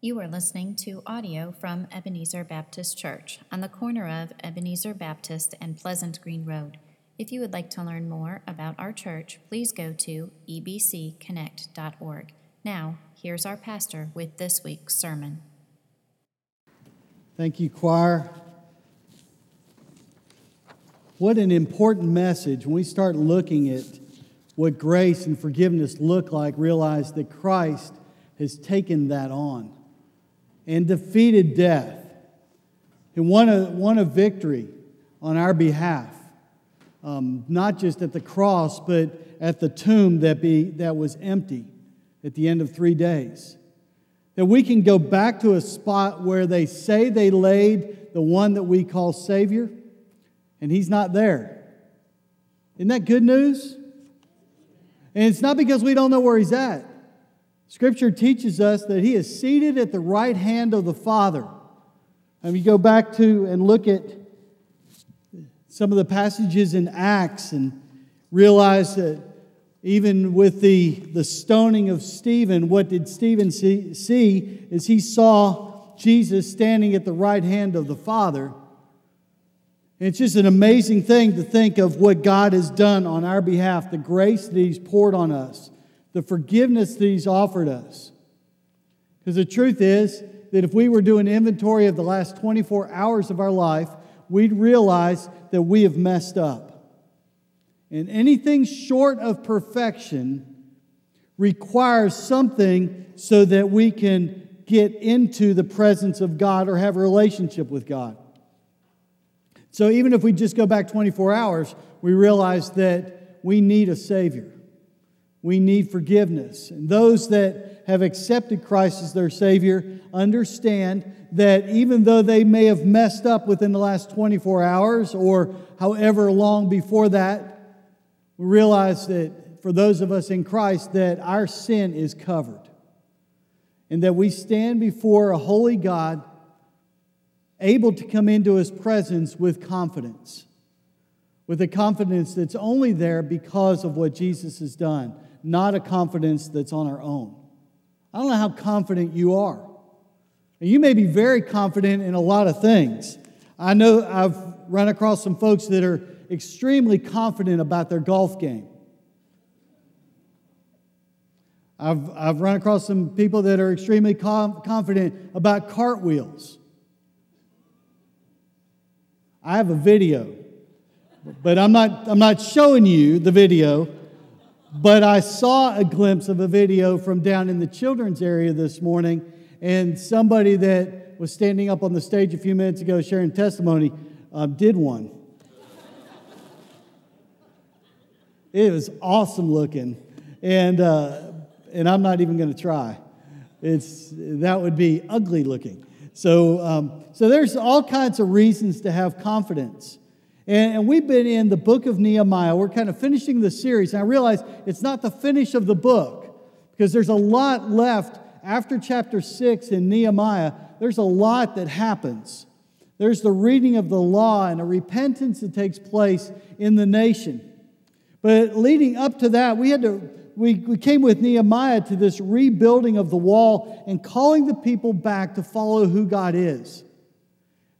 You are listening to audio from Ebenezer Baptist Church on the corner of Ebenezer Baptist and Pleasant Green Road. If you would like to learn more about our church, please go to ebcconnect.org. Now, here's our pastor with this week's sermon. Thank you, choir. What an important message when we start looking at what grace and forgiveness look like, realize that Christ has taken that on and defeated death and won a, won a victory on our behalf, um, not just at the cross, but at the tomb that, be, that was empty at the end of three days. That we can go back to a spot where they say they laid the one that we call Savior, and He's not there. Isn't that good news? And it's not because we don't know where He's at. Scripture teaches us that he is seated at the right hand of the Father. And we go back to and look at some of the passages in Acts and realize that even with the, the stoning of Stephen, what did Stephen see, see is he saw Jesus standing at the right hand of the Father. And it's just an amazing thing to think of what God has done on our behalf, the grace that He's poured on us the forgiveness that He's offered us. Because the truth is that if we were doing inventory of the last 24 hours of our life, we'd realize that we have messed up. And anything short of perfection requires something so that we can get into the presence of God or have a relationship with God. So even if we just go back 24 hours, we realize that we need a Savior we need forgiveness. And those that have accepted Christ as their Savior understand that even though they may have messed up within the last 24 hours or however long before that, we realize that for those of us in Christ that our sin is covered. And that we stand before a holy God able to come into his presence with confidence. With a confidence that's only there because of what Jesus has done not a confidence that's on our own. I don't know how confident you are. And you may be very confident in a lot of things. I know I've run across some folks that are extremely confident about their golf game. I've, I've run across some people that are extremely com- confident about cartwheels. I have a video, but I'm not, I'm not showing you the video but I saw a glimpse of a video from down in the children's area this morning, and somebody that was standing up on the stage a few minutes ago sharing testimony uh, did one. it was awesome looking, and, uh, and I'm not even going to try. It's, that would be ugly looking. So, um, so there's all kinds of reasons to have confidence. And, we've been in the book of Nehemiah. We're kind of finishing the series. And I realize it's not the finish of the book because there's a lot left after chapter 6 in Nehemiah. There's a lot that happens. There's the reading of the law and a repentance that takes place in the nation. But leading up to that, we had to we, we came with Nehemiah to this rebuilding of the wall and calling the people back to follow who God is.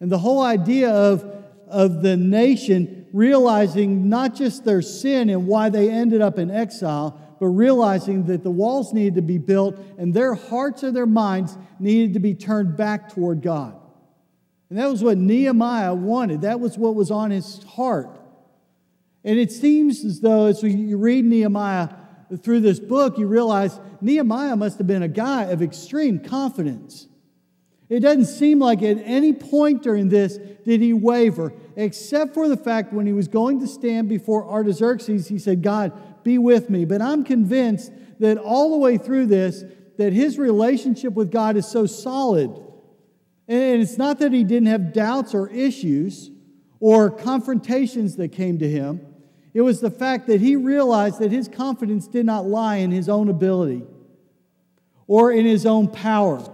And the whole idea of of the nation realizing not just their sin and why they ended up in exile, but realizing that the walls needed to be built and their hearts and their minds needed to be turned back toward God. And that was what Nehemiah wanted. That was what was on his heart. And it seems as though, as you read Nehemiah through this book, you realize Nehemiah must have been a guy of extreme confidence. It doesn't seem like at any point during this did he waver, except for the fact when he was going to stand before Artaxerxes, he said, God, be with me. But I'm convinced that all the way through this, that his relationship with God is so solid. And it's not that he didn't have doubts or issues or confrontations that came to him. It was the fact that he realized that his confidence did not lie in his own ability or in his own power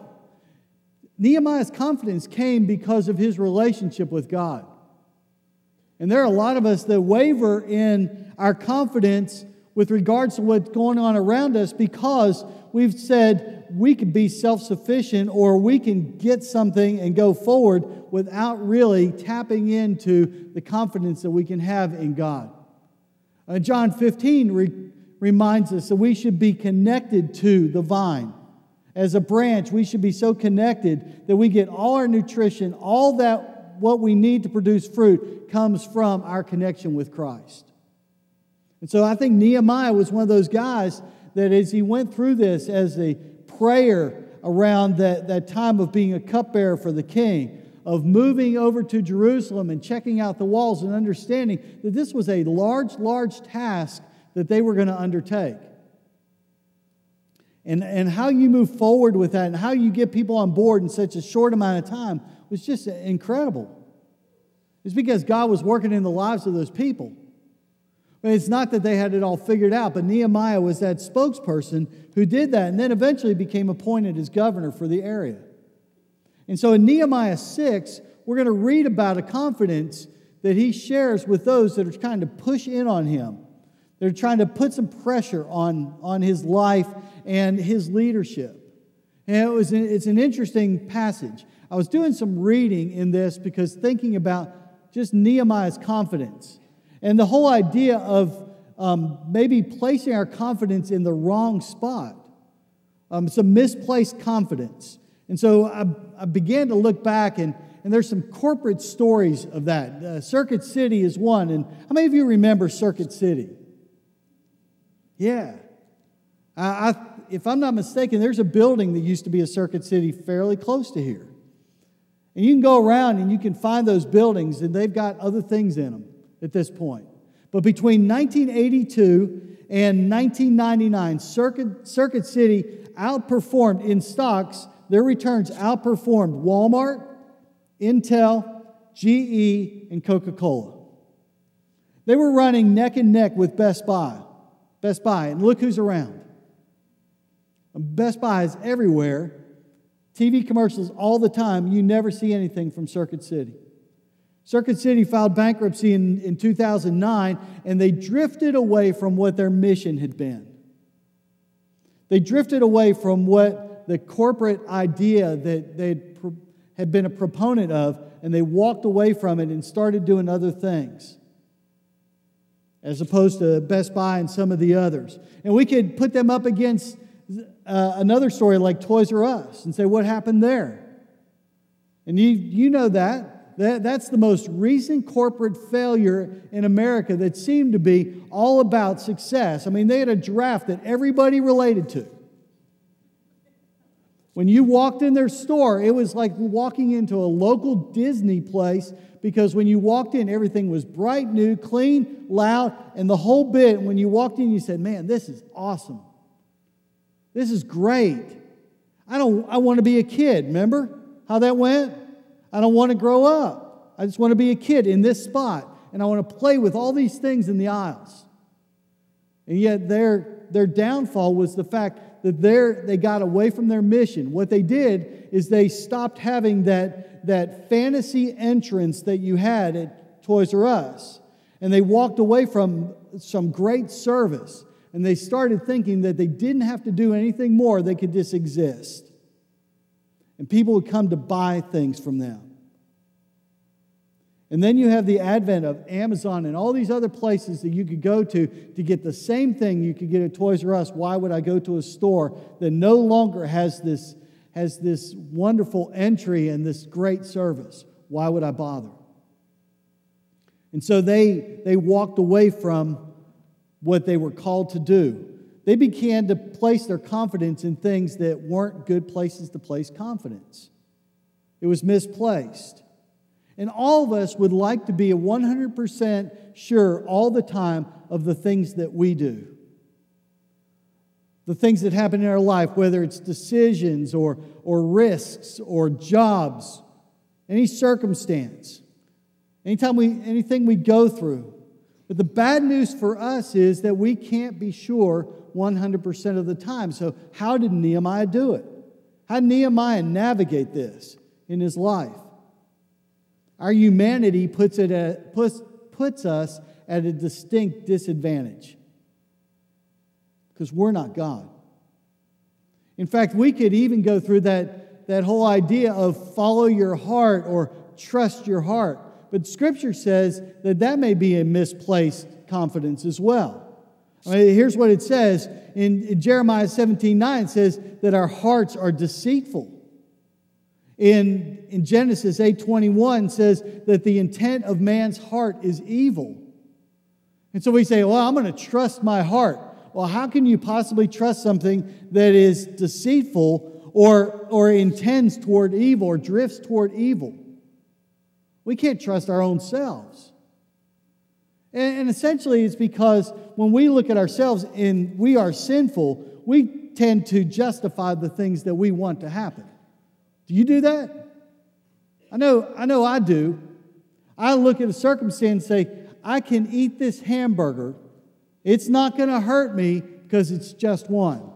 Nehemiah's confidence came because of his relationship with God. And there are a lot of us that waver in our confidence with regards to what's going on around us because we've said we can be self sufficient or we can get something and go forward without really tapping into the confidence that we can have in God. Uh, John 15 re- reminds us that we should be connected to the vine. As a branch, we should be so connected that we get all our nutrition, all that what we need to produce fruit comes from our connection with Christ. And so I think Nehemiah was one of those guys that as he went through this as a prayer around that, that time of being a cupbearer for the king, of moving over to Jerusalem and checking out the walls and understanding that this was a large, large task that they were going to undertake. And, and how you move forward with that and how you get people on board in such a short amount of time was just incredible. It's because God was working in the lives of those people. But it's not that they had it all figured out, but Nehemiah was that spokesperson who did that and then eventually became appointed as governor for the area. And so in Nehemiah 6, we're going to read about a confidence that he shares with those that are trying to push in on him. They're trying to put some pressure on, on his life and his leadership. And it was, it's an interesting passage. I was doing some reading in this because thinking about just Nehemiah's confidence and the whole idea of um, maybe placing our confidence in the wrong spot. Um, some misplaced confidence. And so I, I, began to look back, and, and there's some corporate stories of that. Uh, Circuit City is one. And how many of you remember Circuit City? Yeah. I, I, if I'm not mistaken, there's a building that used to be a Circuit City fairly close to here. And you can go around and you can find those buildings, and they've got other things in them at this point. But between 1982 and 1999, Circuit, Circuit City outperformed in stocks their returns outperformed Walmart, Intel, GE, and Coca Cola. They were running neck and neck with Best Buy. Best Buy, and look who's around. Best Buy is everywhere. TV commercials all the time. You never see anything from Circuit City. Circuit City filed bankruptcy in, in 2009, and they drifted away from what their mission had been. They drifted away from what the corporate idea that they had been a proponent of, and they walked away from it and started doing other things, as opposed to Best Buy and some of the others. And we could put them up against uh, another story like Toys R Us and say, what happened there? And you, you know that. That, that's the most recent corporate failure in America that seemed to be all about success. I mean, they had a draft that everybody related to. When you walked in their store, it was like walking into a local Disney place because when you walked in, everything was bright, new, clean, loud, and the whole bit. And When you walked in, you said, Man, this is awesome. This is great. I don't I want to be a kid. Remember how that went? I don't want to grow up. I just want to be a kid in this spot. And I want to play with all these things in the aisles. And yet their, their downfall was the fact that they got away from their mission. What they did is they stopped having that, that fantasy entrance that you had at Toys R Us. And they walked away from some great service. And they started thinking that they didn't have to do anything more, they could just exist. And people would come to buy things from them. And then you have the advent of Amazon and all these other places that you could go to to get the same thing you could get at Toys R Us. Why would I go to a store that no longer has this, has this wonderful entry and this great service? Why would I bother? And so they, they walked away from what they were called to do. They began to place their confidence in things that weren't good places to place confidence. It was misplaced. And all of us would like to be 100% sure all the time of the things that we do. The things that happen in our life, whether it's decisions or, or risks or jobs, any circumstance, anytime we, anything we go through. But the bad news for us is that we can't be sure 100% of the time. So, how did Nehemiah do it? How did Nehemiah navigate this in his life? Our humanity puts, it at, puts, puts us at a distinct disadvantage. because we're not God. In fact, we could even go through that, that whole idea of follow your heart or trust your heart. But Scripture says that that may be a misplaced confidence as well. I mean, here's what it says in, in Jeremiah 17 9 it says that our hearts are deceitful. In, in Genesis 8:21 says that the intent of man's heart is evil. And so we say, well, I'm going to trust my heart. Well, how can you possibly trust something that is deceitful or, or intends toward evil or drifts toward evil? We can't trust our own selves. And, and essentially, it's because when we look at ourselves and we are sinful, we tend to justify the things that we want to happen. Do you do that? I know, I know I do. I look at a circumstance and say, I can eat this hamburger. It's not going to hurt me because it's just one.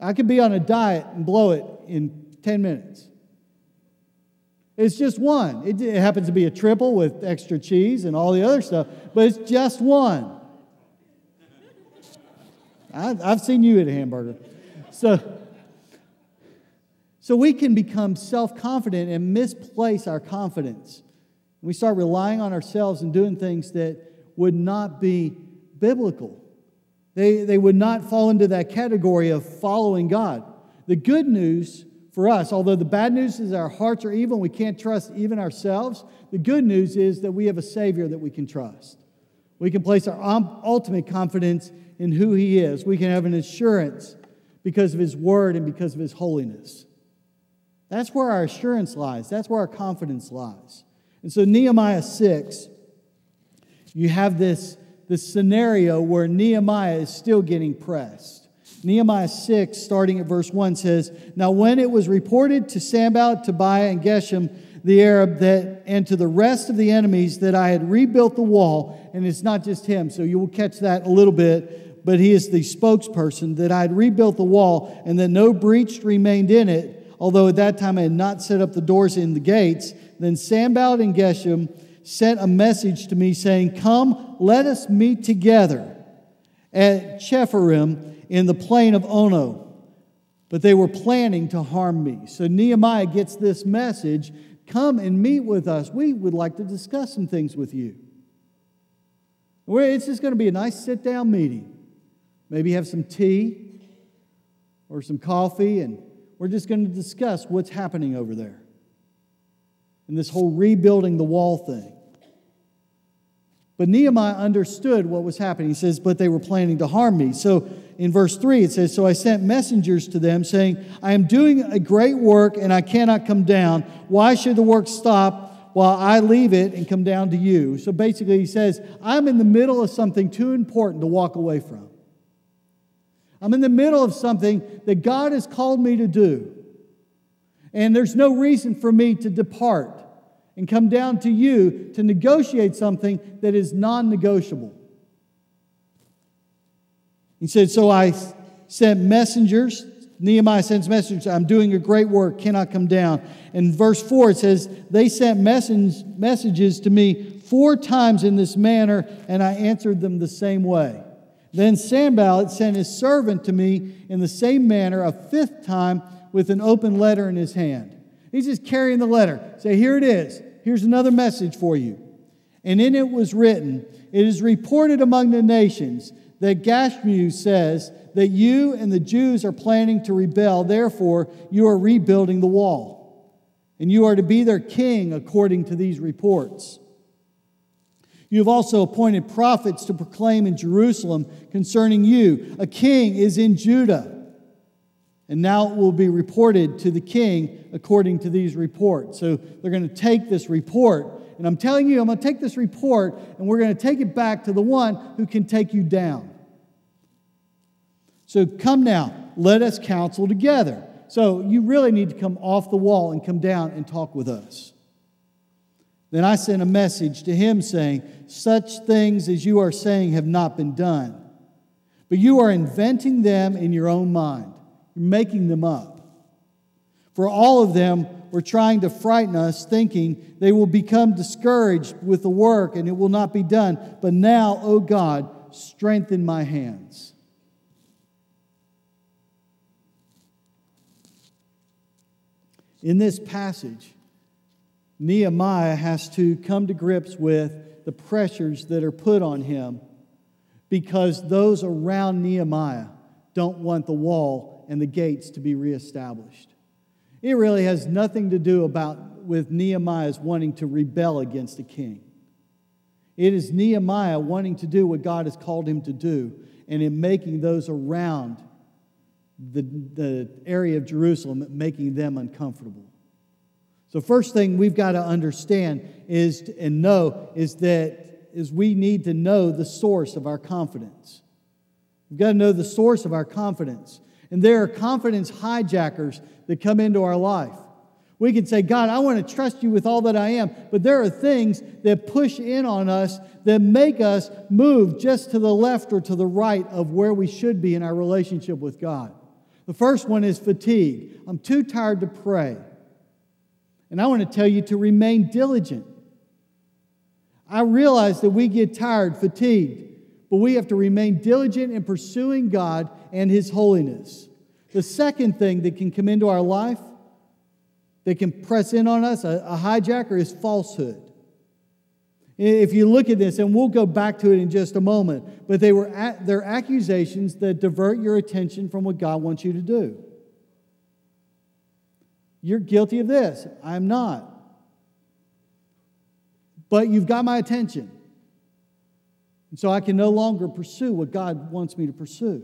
I can be on a diet and blow it in 10 minutes. It's just one. It, it, happens to be a triple with extra cheese and all the other stuff, but it's just one. I, I've seen you eat a hamburger. So, so we can become self confident and misplace our confidence. We start relying on ourselves and doing things that would not be biblical. They, they would not fall into that category of following God. The good news for us, although the bad news is our hearts are evil and we can't trust even ourselves, the good news is that we have a Savior that we can trust. We can place our um, ultimate confidence in who He is. We can have an assurance because of His Word and because of His holiness. That's where our assurance lies, that's where our confidence lies. And so, Nehemiah 6, you have this, this scenario where Nehemiah is still getting pressed. Nehemiah 6, starting at verse 1, says, Now when it was reported to Sanballat, Tobiah, and Geshem, the Arab, that, and to the rest of the enemies that I had rebuilt the wall, and it's not just him, so you will catch that a little bit, but he is the spokesperson, that I had rebuilt the wall, and that no breach remained in it, although at that time I had not set up the doors in the gates, then Sanballat and Geshem sent a message to me saying, Come, let us meet together at Chephirim in the plain of Ono. But they were planning to harm me. So Nehemiah gets this message come and meet with us. We would like to discuss some things with you. It's just going to be a nice sit down meeting. Maybe have some tea or some coffee, and we're just going to discuss what's happening over there. And this whole rebuilding the wall thing. But Nehemiah understood what was happening. He says, But they were planning to harm me. So in verse 3, it says, So I sent messengers to them, saying, I am doing a great work and I cannot come down. Why should the work stop while I leave it and come down to you? So basically, he says, I'm in the middle of something too important to walk away from. I'm in the middle of something that God has called me to do. And there's no reason for me to depart and come down to you to negotiate something that is non negotiable. He said, So I sent messengers. Nehemiah sends messengers. I'm doing a great work, cannot come down. In verse 4, it says, They sent messages to me four times in this manner, and I answered them the same way. Then Sanballat sent his servant to me in the same manner a fifth time with an open letter in his hand. He's just carrying the letter. Say, Here it is. Here's another message for you. And in it was written, It is reported among the nations that Gashmu says that you and the Jews are planning to rebel, therefore, you are rebuilding the wall. And you are to be their king according to these reports. You have also appointed prophets to proclaim in Jerusalem concerning you. A king is in Judah. And now it will be reported to the king according to these reports. So they're going to take this report and I'm telling you, I'm going to take this report and we're going to take it back to the one who can take you down. So come now, let us counsel together. So you really need to come off the wall and come down and talk with us. Then I sent a message to him saying, Such things as you are saying have not been done, but you are inventing them in your own mind. Making them up. For all of them were trying to frighten us, thinking they will become discouraged with the work and it will not be done. But now, O God, strengthen my hands. In this passage, Nehemiah has to come to grips with the pressures that are put on him because those around Nehemiah don't want the wall and the gates to be reestablished. It really has nothing to do about with Nehemiah's wanting to rebel against a king. It is Nehemiah wanting to do what God has called him to do and in making those around the, the area of Jerusalem, making them uncomfortable. So, first thing we've got to understand is and know is that is we need to know the source of our confidence. We've got to know the source of our confidence. And there are confidence hijackers that come into our life. We can say, God, I want to trust you with all that I am. But there are things that push in on us that make us move just to the left or to the right of where we should be in our relationship with God. The first one is fatigue. I'm too tired to pray. And I want to tell you to remain diligent. I realize that we get tired, fatigued, but we have to remain diligent in pursuing God and His holiness. The second thing that can come into our life, that can press in on us, a, a hijacker, is falsehood. If you look at this, and we'll go back to it in just a moment, but they were at, they're accusations that divert your attention from what God wants you to do. You're guilty of this. I'm not but you've got my attention. And so I can no longer pursue what God wants me to pursue.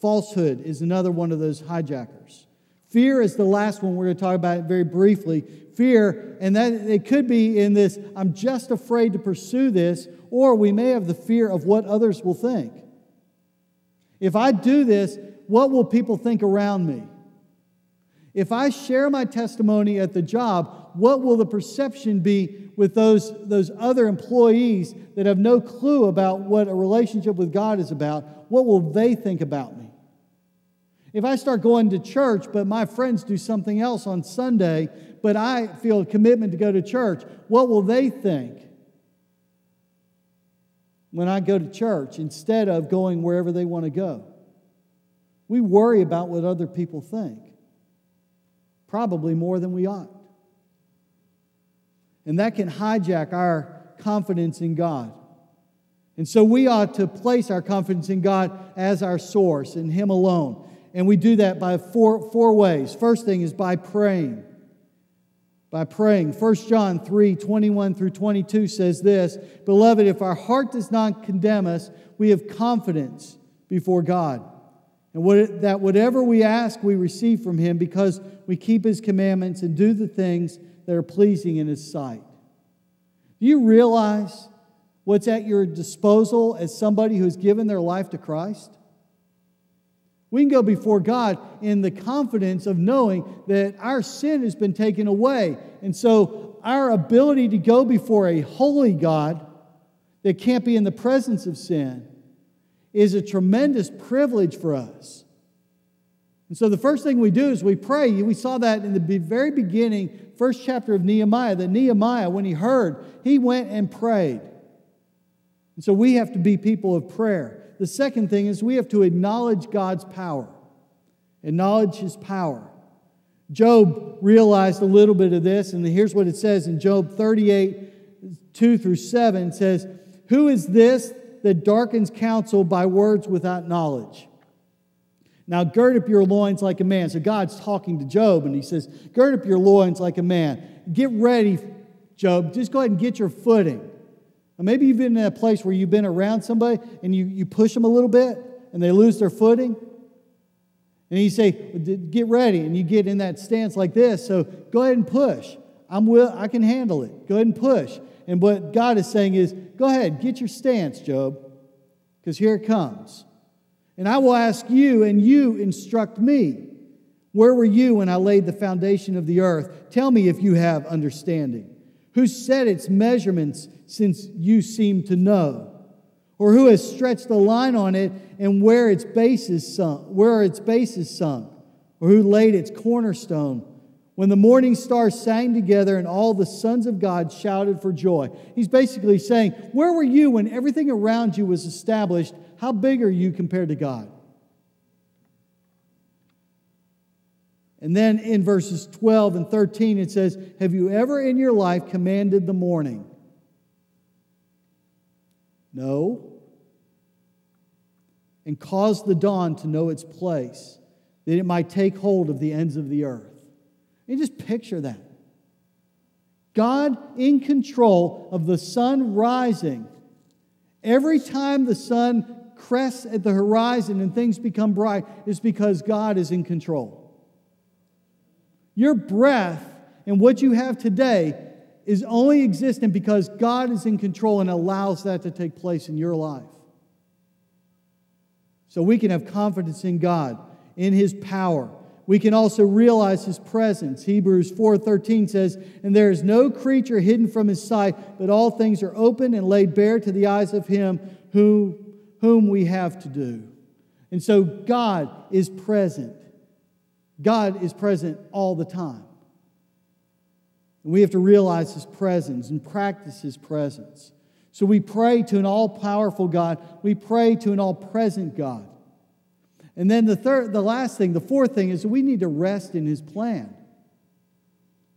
Falsehood is another one of those hijackers. Fear is the last one we're going to talk about very briefly. Fear, and that it could be in this I'm just afraid to pursue this, or we may have the fear of what others will think. If I do this, what will people think around me? If I share my testimony at the job, what will the perception be with those, those other employees that have no clue about what a relationship with God is about? What will they think about me? If I start going to church, but my friends do something else on Sunday, but I feel a commitment to go to church, what will they think when I go to church instead of going wherever they want to go? We worry about what other people think probably more than we ought. And that can hijack our confidence in God. And so we ought to place our confidence in God as our source, in Him alone. And we do that by four, four ways. First thing is by praying. By praying. 1 John 3 21 through 22 says this Beloved, if our heart does not condemn us, we have confidence before God. And what, that whatever we ask, we receive from him because we keep his commandments and do the things that are pleasing in his sight. Do you realize what's at your disposal as somebody who's given their life to Christ? We can go before God in the confidence of knowing that our sin has been taken away. And so our ability to go before a holy God that can't be in the presence of sin is a tremendous privilege for us. And so the first thing we do is we pray. We saw that in the very beginning, first chapter of Nehemiah, that Nehemiah, when he heard, he went and prayed. And so we have to be people of prayer. The second thing is we have to acknowledge God's power, acknowledge his power. Job realized a little bit of this, and here's what it says in Job 38 2 through 7 says, Who is this that darkens counsel by words without knowledge. Now, gird up your loins like a man. So, God's talking to Job, and he says, Gird up your loins like a man. Get ready, Job. Just go ahead and get your footing. Maybe you've been in a place where you've been around somebody and you, you push them a little bit and they lose their footing. And you say, Get ready. And you get in that stance like this. So, go ahead and push. I'm will, I can handle it. Go ahead and push. And what God is saying is, go ahead, get your stance, Job, because here it comes. And I will ask you, and you instruct me. Where were you when I laid the foundation of the earth? Tell me if you have understanding. Who set its measurements since you seem to know? Or who has stretched the line on it and where its base is sunk, where its base is sunk? Or who laid its cornerstone when the morning stars sang together and all the sons of God shouted for joy. He's basically saying, Where were you when everything around you was established? How big are you compared to God? And then in verses 12 and 13, it says, Have you ever in your life commanded the morning? No. And caused the dawn to know its place, that it might take hold of the ends of the earth. And just picture that. God in control of the sun rising. Every time the sun crests at the horizon and things become bright, is because God is in control. Your breath and what you have today is only existent because God is in control and allows that to take place in your life. So we can have confidence in God, in his power. We can also realize his presence. Hebrews 4:13 says, "And there is no creature hidden from his sight, but all things are open and laid bare to the eyes of him who, whom we have to do." And so God is present. God is present all the time. And we have to realize His presence and practice His presence. So we pray to an all powerful God, we pray to an all present God. And then the third, the last thing, the fourth thing is we need to rest in His plan.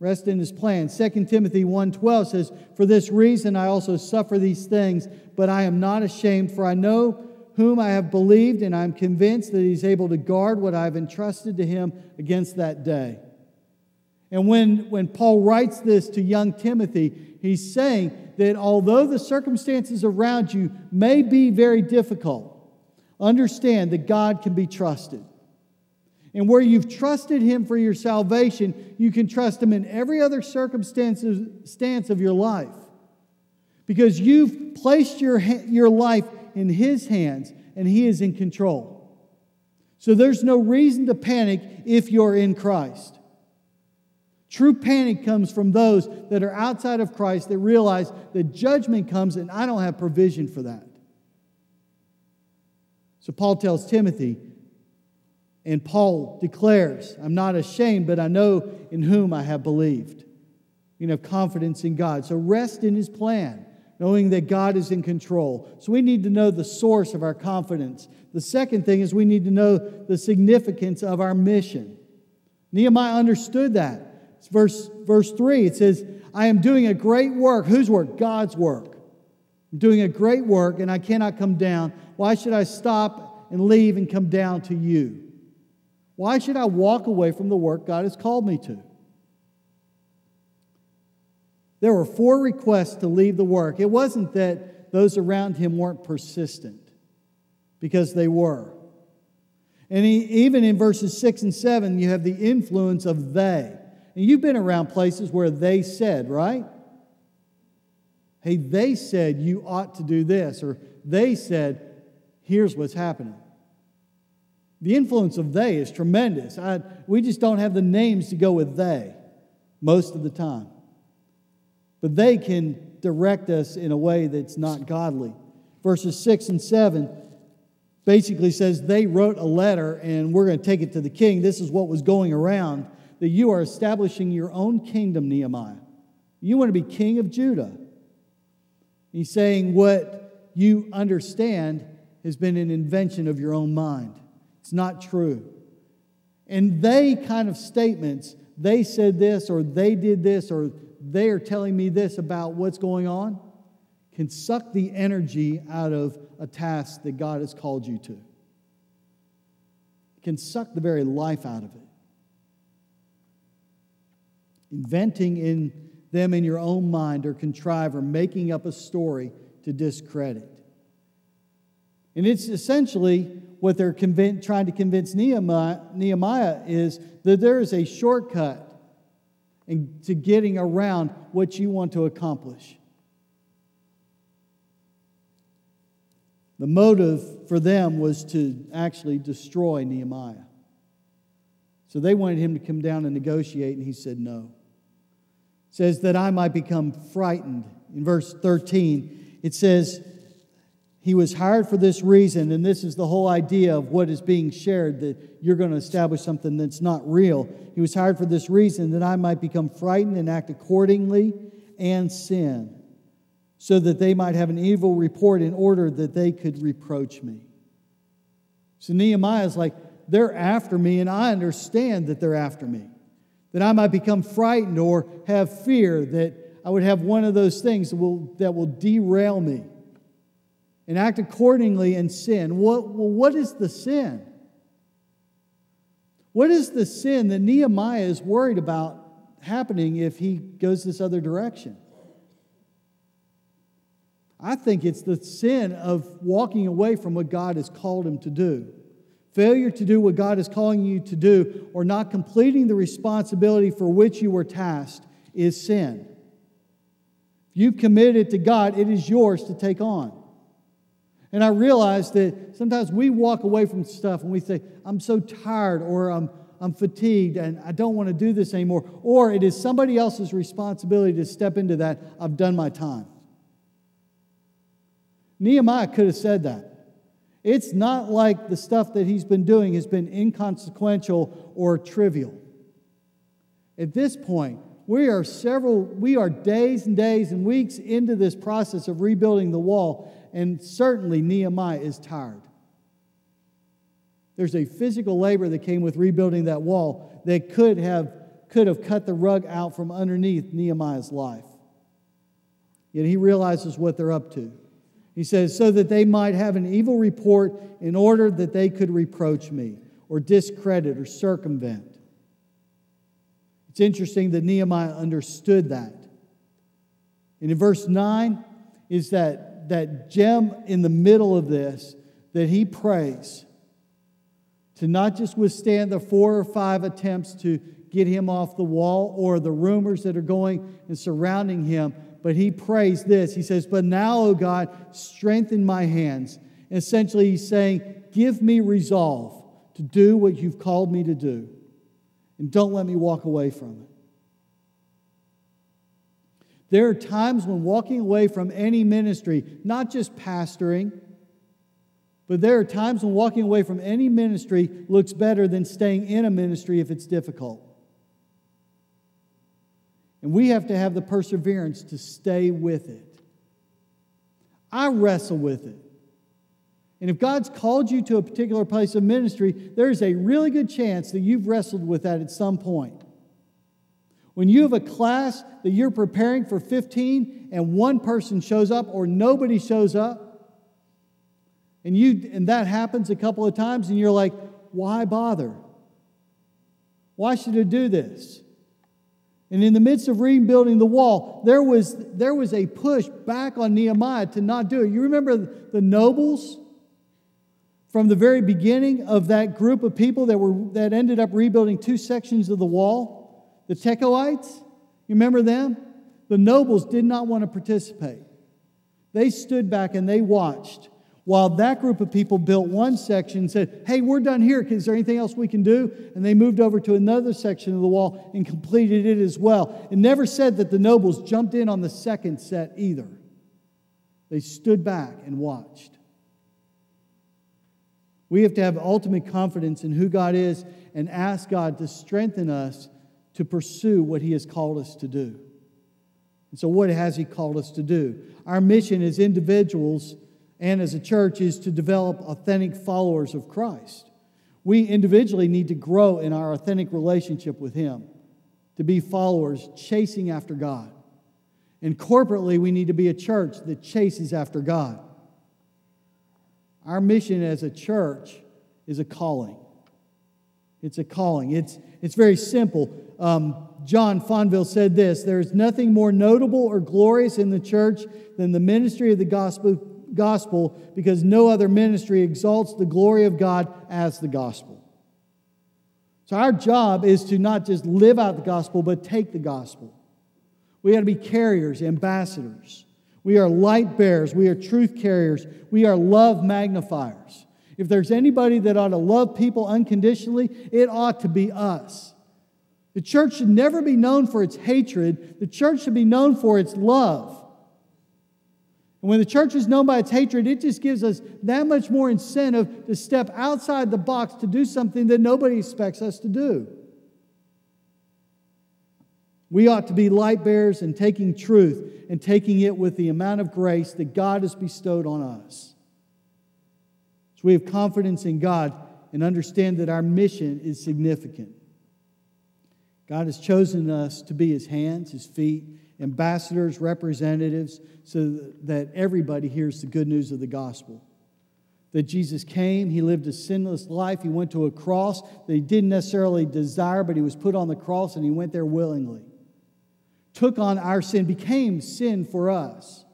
Rest in His plan. 2 Timothy 1:12 says, For this reason I also suffer these things, but I am not ashamed, for I know whom I have believed, and I'm convinced that he's able to guard what I've entrusted to him against that day. And when, when Paul writes this to young Timothy, he's saying that although the circumstances around you may be very difficult, understand that God can be trusted. And where you've trusted Him for your salvation, you can trust Him in every other circumstance of your life. Because you've placed your, your life in His hands and He is in control. So there's no reason to panic if you're in Christ. True panic comes from those that are outside of Christ that realize that judgment comes and I don't have provision for that. So Paul tells Timothy, and Paul declares, I'm not ashamed, but I know in whom I have believed. You know, confidence in God. So rest in his plan knowing that God is in control. So we need to know the source of our confidence. The second thing is we need to know the significance of our mission. Nehemiah understood that. It's verse, verse 3. It says, I am doing a great work. Whose work? God's work. I'm doing a great work and I cannot come down. Why should I stop and leave and come down to you? Why should I walk away from the work God has called me to? There were four requests to leave the work. It wasn't that those around him weren't persistent, because they were. And he, even in verses 6 and 7, you have the influence of they. And you've been around places where they said, right? Hey, they said you ought to do this, or they said, here's what's happening. The influence of they is tremendous. I, we just don't have the names to go with they most of the time but they can direct us in a way that's not godly. Verses 6 and 7 basically says they wrote a letter and we're going to take it to the king. This is what was going around that you are establishing your own kingdom, Nehemiah. You want to be king of Judah. He's saying what you understand has been an invention of your own mind. It's not true. And they kind of statements, they said this or they did this or they are telling me this about what's going on can suck the energy out of a task that God has called you to. Can suck the very life out of it. Inventing in them in your own mind or contrive or making up a story to discredit. And it's essentially what they're convinced, trying to convince Nehemiah, Nehemiah is that there is a shortcut and to getting around what you want to accomplish. The motive for them was to actually destroy Nehemiah. So they wanted him to come down and negotiate, and he said no. It says that I might become frightened. In verse 13, it says, he was hired for this reason, and this is the whole idea of what is being shared that you're going to establish something that's not real. He was hired for this reason that I might become frightened and act accordingly and sin, so that they might have an evil report in order that they could reproach me. So Nehemiah is like, they're after me, and I understand that they're after me. That I might become frightened or have fear, that I would have one of those things that will, that will derail me and act accordingly in sin. What, well, what is the sin? What is the sin that Nehemiah is worried about happening if he goes this other direction? I think it's the sin of walking away from what God has called him to do. Failure to do what God is calling you to do or not completing the responsibility for which you were tasked is sin. If you commit it to God, it is yours to take on. And I realize that sometimes we walk away from stuff and we say, I'm so tired or I'm, I'm fatigued and I don't want to do this anymore. Or it is somebody else's responsibility to step into that. I've done my time. Nehemiah could have said that. It's not like the stuff that he's been doing has been inconsequential or trivial. At this point, we are several, we are days and days and weeks into this process of rebuilding the wall, and certainly Nehemiah is tired. There's a physical labor that came with rebuilding that wall that could have, could have cut the rug out from underneath Nehemiah's life. Yet he realizes what they're up to. He says, so that they might have an evil report in order that they could reproach me or discredit or circumvent. It's interesting that Nehemiah understood that. And in verse 9 is that, that gem in the middle of this that he prays to not just withstand the four or five attempts to get him off the wall or the rumors that are going and surrounding him, but he prays this. He says, But now, O God, strengthen my hands. And essentially, he's saying, Give me resolve to do what you've called me to do, and don't let me walk away from it. There are times when walking away from any ministry, not just pastoring, but there are times when walking away from any ministry looks better than staying in a ministry if it's difficult. And we have to have the perseverance to stay with it. I wrestle with it. And if God's called you to a particular place of ministry, there's a really good chance that you've wrestled with that at some point. When you have a class that you're preparing for 15 and one person shows up or nobody shows up, and you and that happens a couple of times and you're like, "Why bother? Why should I do this?" And in the midst of rebuilding the wall, there was, there was a push back on Nehemiah to not do it. You remember the nobles from the very beginning of that group of people that, were, that ended up rebuilding two sections of the wall? The Tekoites? You remember them? The nobles did not want to participate. They stood back and they watched while that group of people built one section and said, Hey, we're done here. Is there anything else we can do? And they moved over to another section of the wall and completed it as well. It never said that the nobles jumped in on the second set either. They stood back and watched. We have to have ultimate confidence in who God is and ask God to strengthen us to pursue what He has called us to do. And so, what has He called us to do? Our mission as individuals and as a church is to develop authentic followers of Christ. We individually need to grow in our authentic relationship with Him, to be followers chasing after God. And corporately, we need to be a church that chases after God. Our mission as a church is a calling. It's a calling. It's, it's very simple. Um, John Fonville said this There is nothing more notable or glorious in the church than the ministry of the gospel gospel because no other ministry exalts the glory of God as the gospel. So, our job is to not just live out the gospel, but take the gospel. We got to be carriers, ambassadors. We are light bearers. We are truth carriers. We are love magnifiers. If there's anybody that ought to love people unconditionally, it ought to be us. The church should never be known for its hatred, the church should be known for its love. And when the church is known by its hatred, it just gives us that much more incentive to step outside the box to do something that nobody expects us to do. We ought to be light bearers and taking truth and taking it with the amount of grace that God has bestowed on us. So we have confidence in God and understand that our mission is significant. God has chosen us to be his hands, his feet, ambassadors, representatives, so that everybody hears the good news of the gospel. That Jesus came, he lived a sinless life, he went to a cross that he didn't necessarily desire, but he was put on the cross and he went there willingly took on our sin, became sin for us,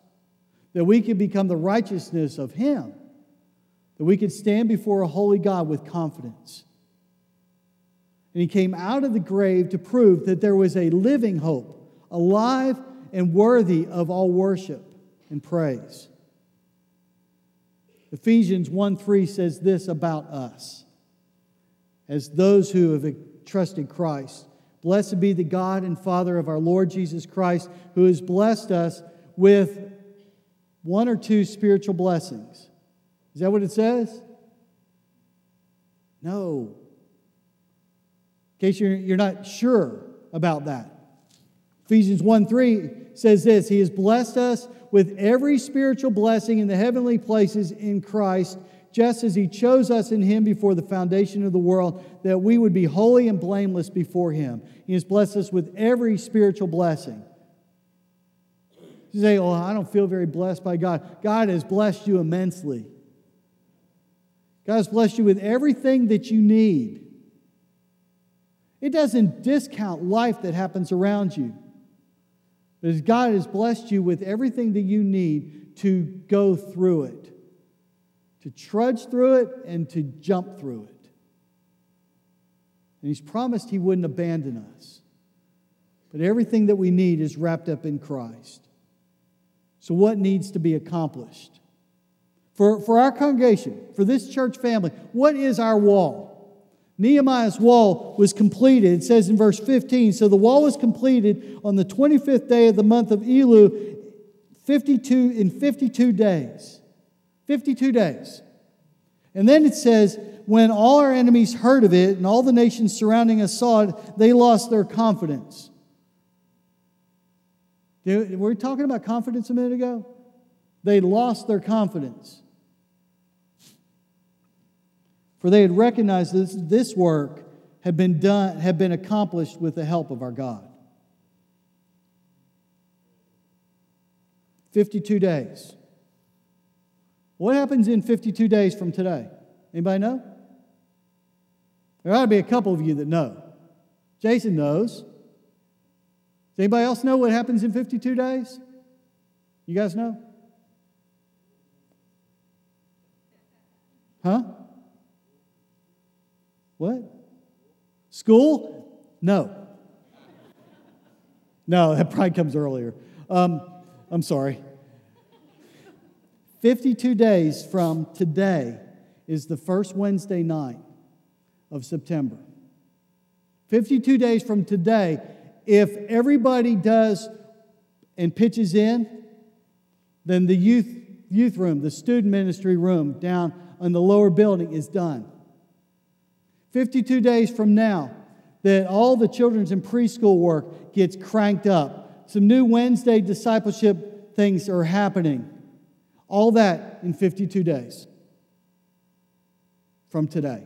that we could become the righteousness of Him, that we could stand before a holy God with confidence. And He came out of the grave to prove that there was a living hope, alive and worthy of all worship and praise. Ephesians 1 3 says this about us as those who have trusted Christ. Blessed be the God and Father of our Lord Jesus Christ, who has blessed us with one or two spiritual blessings. Is that what it says? No. In case you're, you're not sure about that. Ephesians 1 3 says this He has blessed us with every spiritual blessing in the heavenly places in Christ just as He chose us in Him before the foundation of the world, that we would be holy and blameless before Him. He has blessed us with every spiritual blessing. You say, Oh, I don't feel very blessed by God. God has blessed you immensely. God has blessed you with everything that you need. It doesn't discount life that happens around you. But God has blessed you with everything that you need to go through it to trudge through it and to jump through it. And He's promised He wouldn't abandon us. But everything that we need is wrapped up in Christ. So, what needs to be accomplished? For, for our congregation, for this church family, what is our wall? Nehemiah's wall was completed. It says in verse 15 So the wall was completed on the 25th day of the month of Elul, 52, in 52 days. 52 days. And then it says, when all our enemies heard of it and all the nations surrounding us saw it, they lost their confidence. Were we talking about confidence a minute ago? They lost their confidence. For they had recognized this, this work had been done, had been accomplished with the help of our God. 52 days. What happens in 52 days from today? Anybody know? There ought to be a couple of you that know. Jason knows. Does anybody else know what happens in 52 days? You guys know? Huh? What? School? No. No, that probably comes earlier. Um, I'm sorry. 52 days from today is the first Wednesday night of September. 52 days from today, if everybody does and pitches in, then the youth, youth room, the student ministry room down in the lower building is done. 52 days from now, that all the children's and preschool work gets cranked up. Some new Wednesday discipleship things are happening. All that in 52 days from today.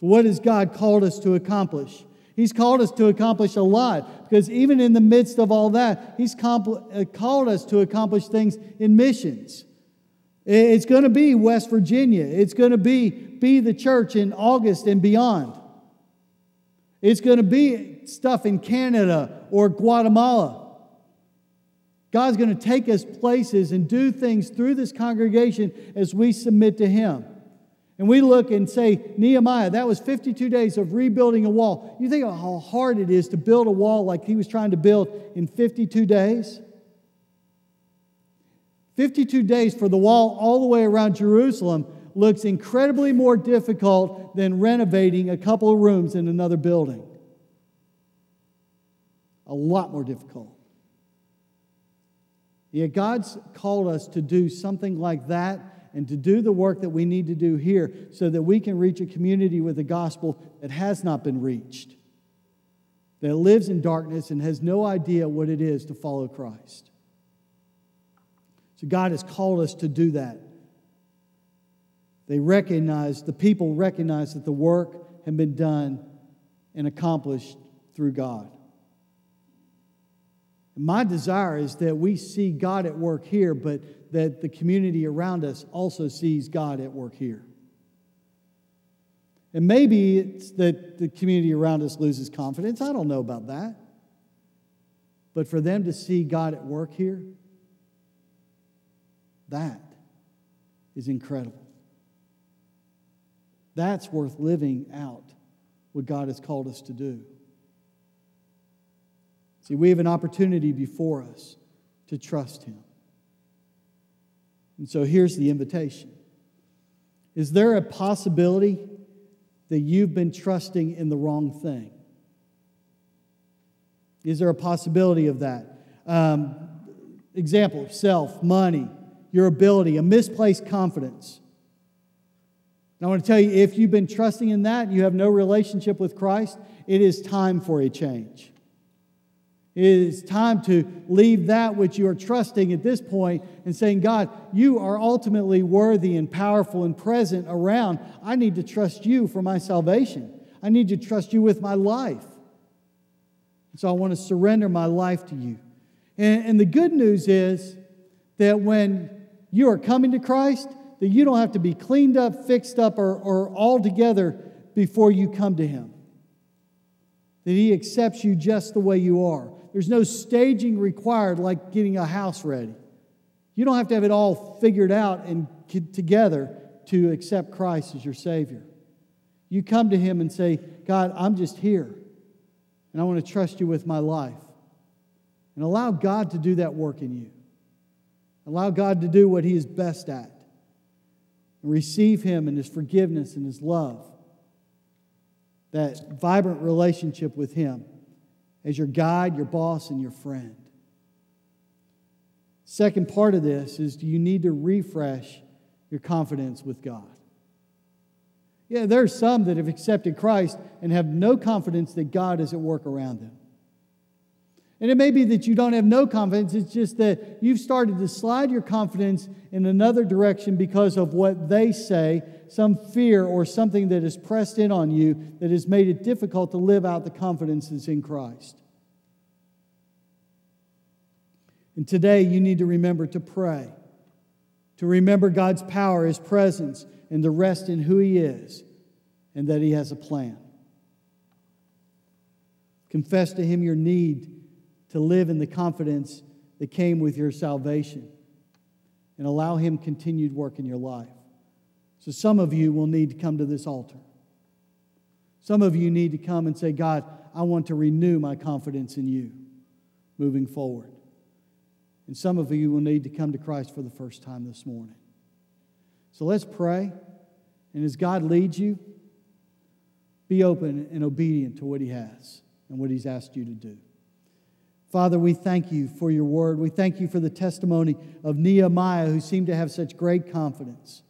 So, what has God called us to accomplish? He's called us to accomplish a lot because even in the midst of all that, He's uh, called us to accomplish things in missions. It's going to be West Virginia, it's going to be, be the church in August and beyond. It's going to be stuff in Canada or Guatemala. God's going to take us places and do things through this congregation as we submit to Him. And we look and say, Nehemiah, that was 52 days of rebuilding a wall. You think of how hard it is to build a wall like he was trying to build in 52 days? 52 days for the wall all the way around Jerusalem looks incredibly more difficult than renovating a couple of rooms in another building. A lot more difficult. Yet God's called us to do something like that and to do the work that we need to do here so that we can reach a community with the gospel that has not been reached, that lives in darkness and has no idea what it is to follow Christ. So God has called us to do that. They recognize, the people recognize that the work had been done and accomplished through God. My desire is that we see God at work here, but that the community around us also sees God at work here. And maybe it's that the community around us loses confidence. I don't know about that. But for them to see God at work here, that is incredible. That's worth living out what God has called us to do. See, we have an opportunity before us to trust Him. And so here's the invitation Is there a possibility that you've been trusting in the wrong thing? Is there a possibility of that? Um, example self, money, your ability, a misplaced confidence. And I want to tell you if you've been trusting in that and you have no relationship with Christ, it is time for a change. It is time to leave that which you are trusting at this point and saying, God, you are ultimately worthy and powerful and present around. I need to trust you for my salvation. I need to trust you with my life. So I want to surrender my life to you. And, and the good news is that when you are coming to Christ, that you don't have to be cleaned up, fixed up, or, or all together before you come to Him. That He accepts you just the way you are. There's no staging required like getting a house ready. You don't have to have it all figured out and together to accept Christ as your Savior. You come to Him and say, God, I'm just here, and I want to trust you with my life. And allow God to do that work in you. Allow God to do what He is best at. And receive Him and His forgiveness and His love. That vibrant relationship with Him as your guide, your boss, and your friend. Second part of this is do you need to refresh your confidence with God? Yeah, there are some that have accepted Christ and have no confidence that God is at work around them. And it may be that you don't have no confidence, it's just that you've started to slide your confidence in another direction because of what they say, some fear or something that has pressed in on you that has made it difficult to live out the confidence that's in Christ. And today you need to remember to pray, to remember God's power, His presence, and to rest in who He is and that He has a plan. Confess to Him your need to live in the confidence that came with your salvation and allow Him continued work in your life. So, some of you will need to come to this altar. Some of you need to come and say, God, I want to renew my confidence in you moving forward. And some of you will need to come to Christ for the first time this morning. So let's pray. And as God leads you, be open and obedient to what He has and what He's asked you to do. Father, we thank you for your word. We thank you for the testimony of Nehemiah, who seemed to have such great confidence.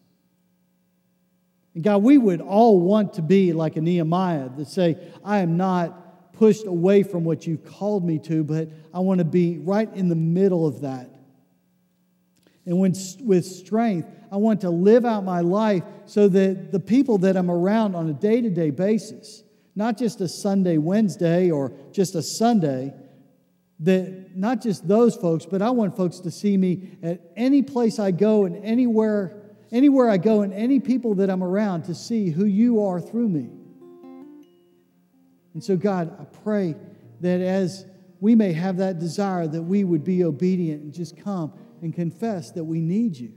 And God, we would all want to be like a Nehemiah that say, I am not pushed away from what you've called me to, but I want to be right in the middle of that. And when, with strength, I want to live out my life so that the people that I'm around on a day to day basis, not just a Sunday, Wednesday, or just a Sunday, that not just those folks, but I want folks to see me at any place I go and anywhere, anywhere I go and any people that I'm around to see who you are through me. And so, God, I pray that as we may have that desire, that we would be obedient and just come and confess that we need you.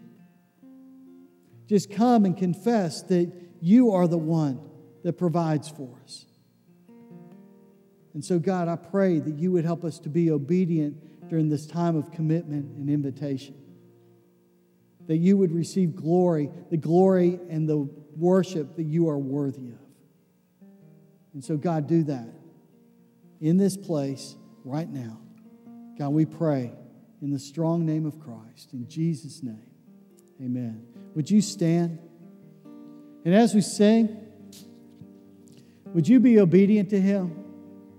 Just come and confess that you are the one that provides for us. And so, God, I pray that you would help us to be obedient during this time of commitment and invitation. That you would receive glory, the glory and the worship that you are worthy of. And so, God, do that in this place right now. God, we pray in the strong name of Christ. In Jesus' name, amen. Would you stand? And as we sing, would you be obedient to Him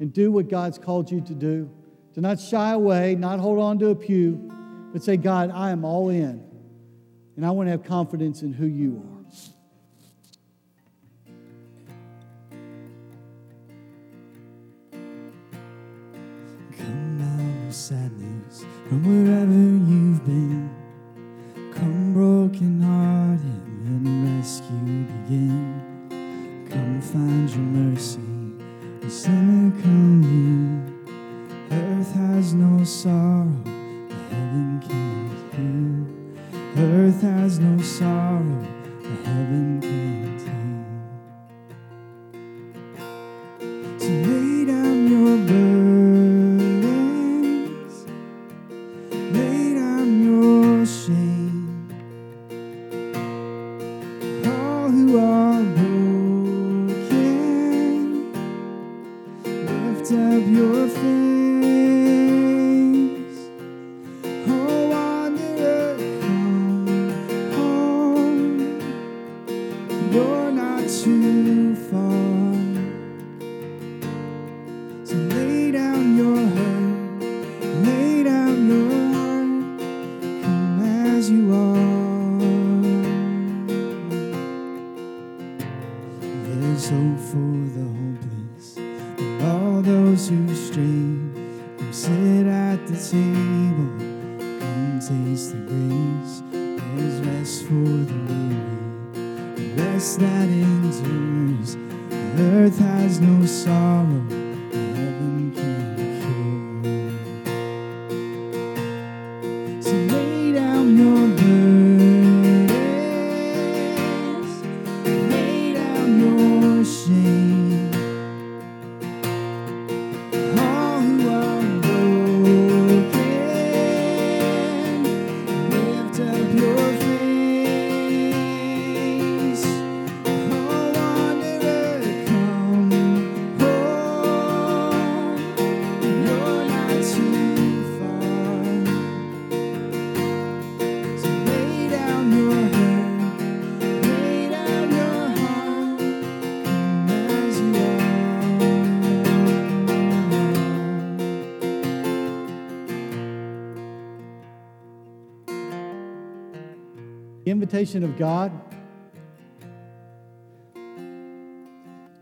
and do what God's called you to do? To not shy away, not hold on to a pew, but say, God, I am all in. And I want to have confidence in who you are. Come out of sadness from wherever you've been. Come broken hearted, invitation of God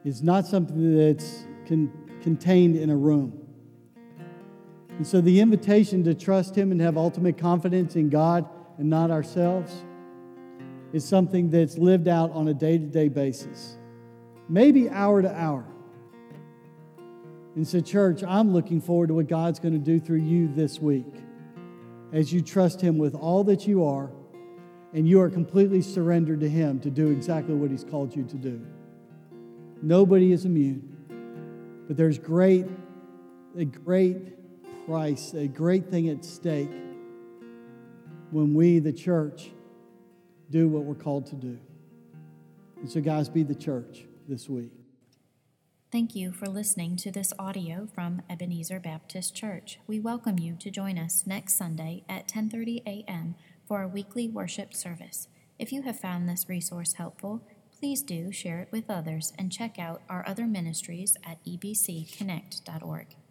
is not something that's con- contained in a room. And so the invitation to trust Him and have ultimate confidence in God and not ourselves is something that's lived out on a day to day basis, maybe hour to hour. And so, church, I'm looking forward to what God's going to do through you this week as you trust Him with all that you are and you are completely surrendered to Him to do exactly what He's called you to do. Nobody is immune, but there's great, a great price, a great thing at stake when we, the church, do what we're called to do. And so, guys, be the church this week. Thank you for listening to this audio from Ebenezer Baptist Church. We welcome you to join us next Sunday at 10:30 a.m. for our weekly worship service. If you have found this resource helpful, please do share it with others and check out our other ministries at ebcconnect.org.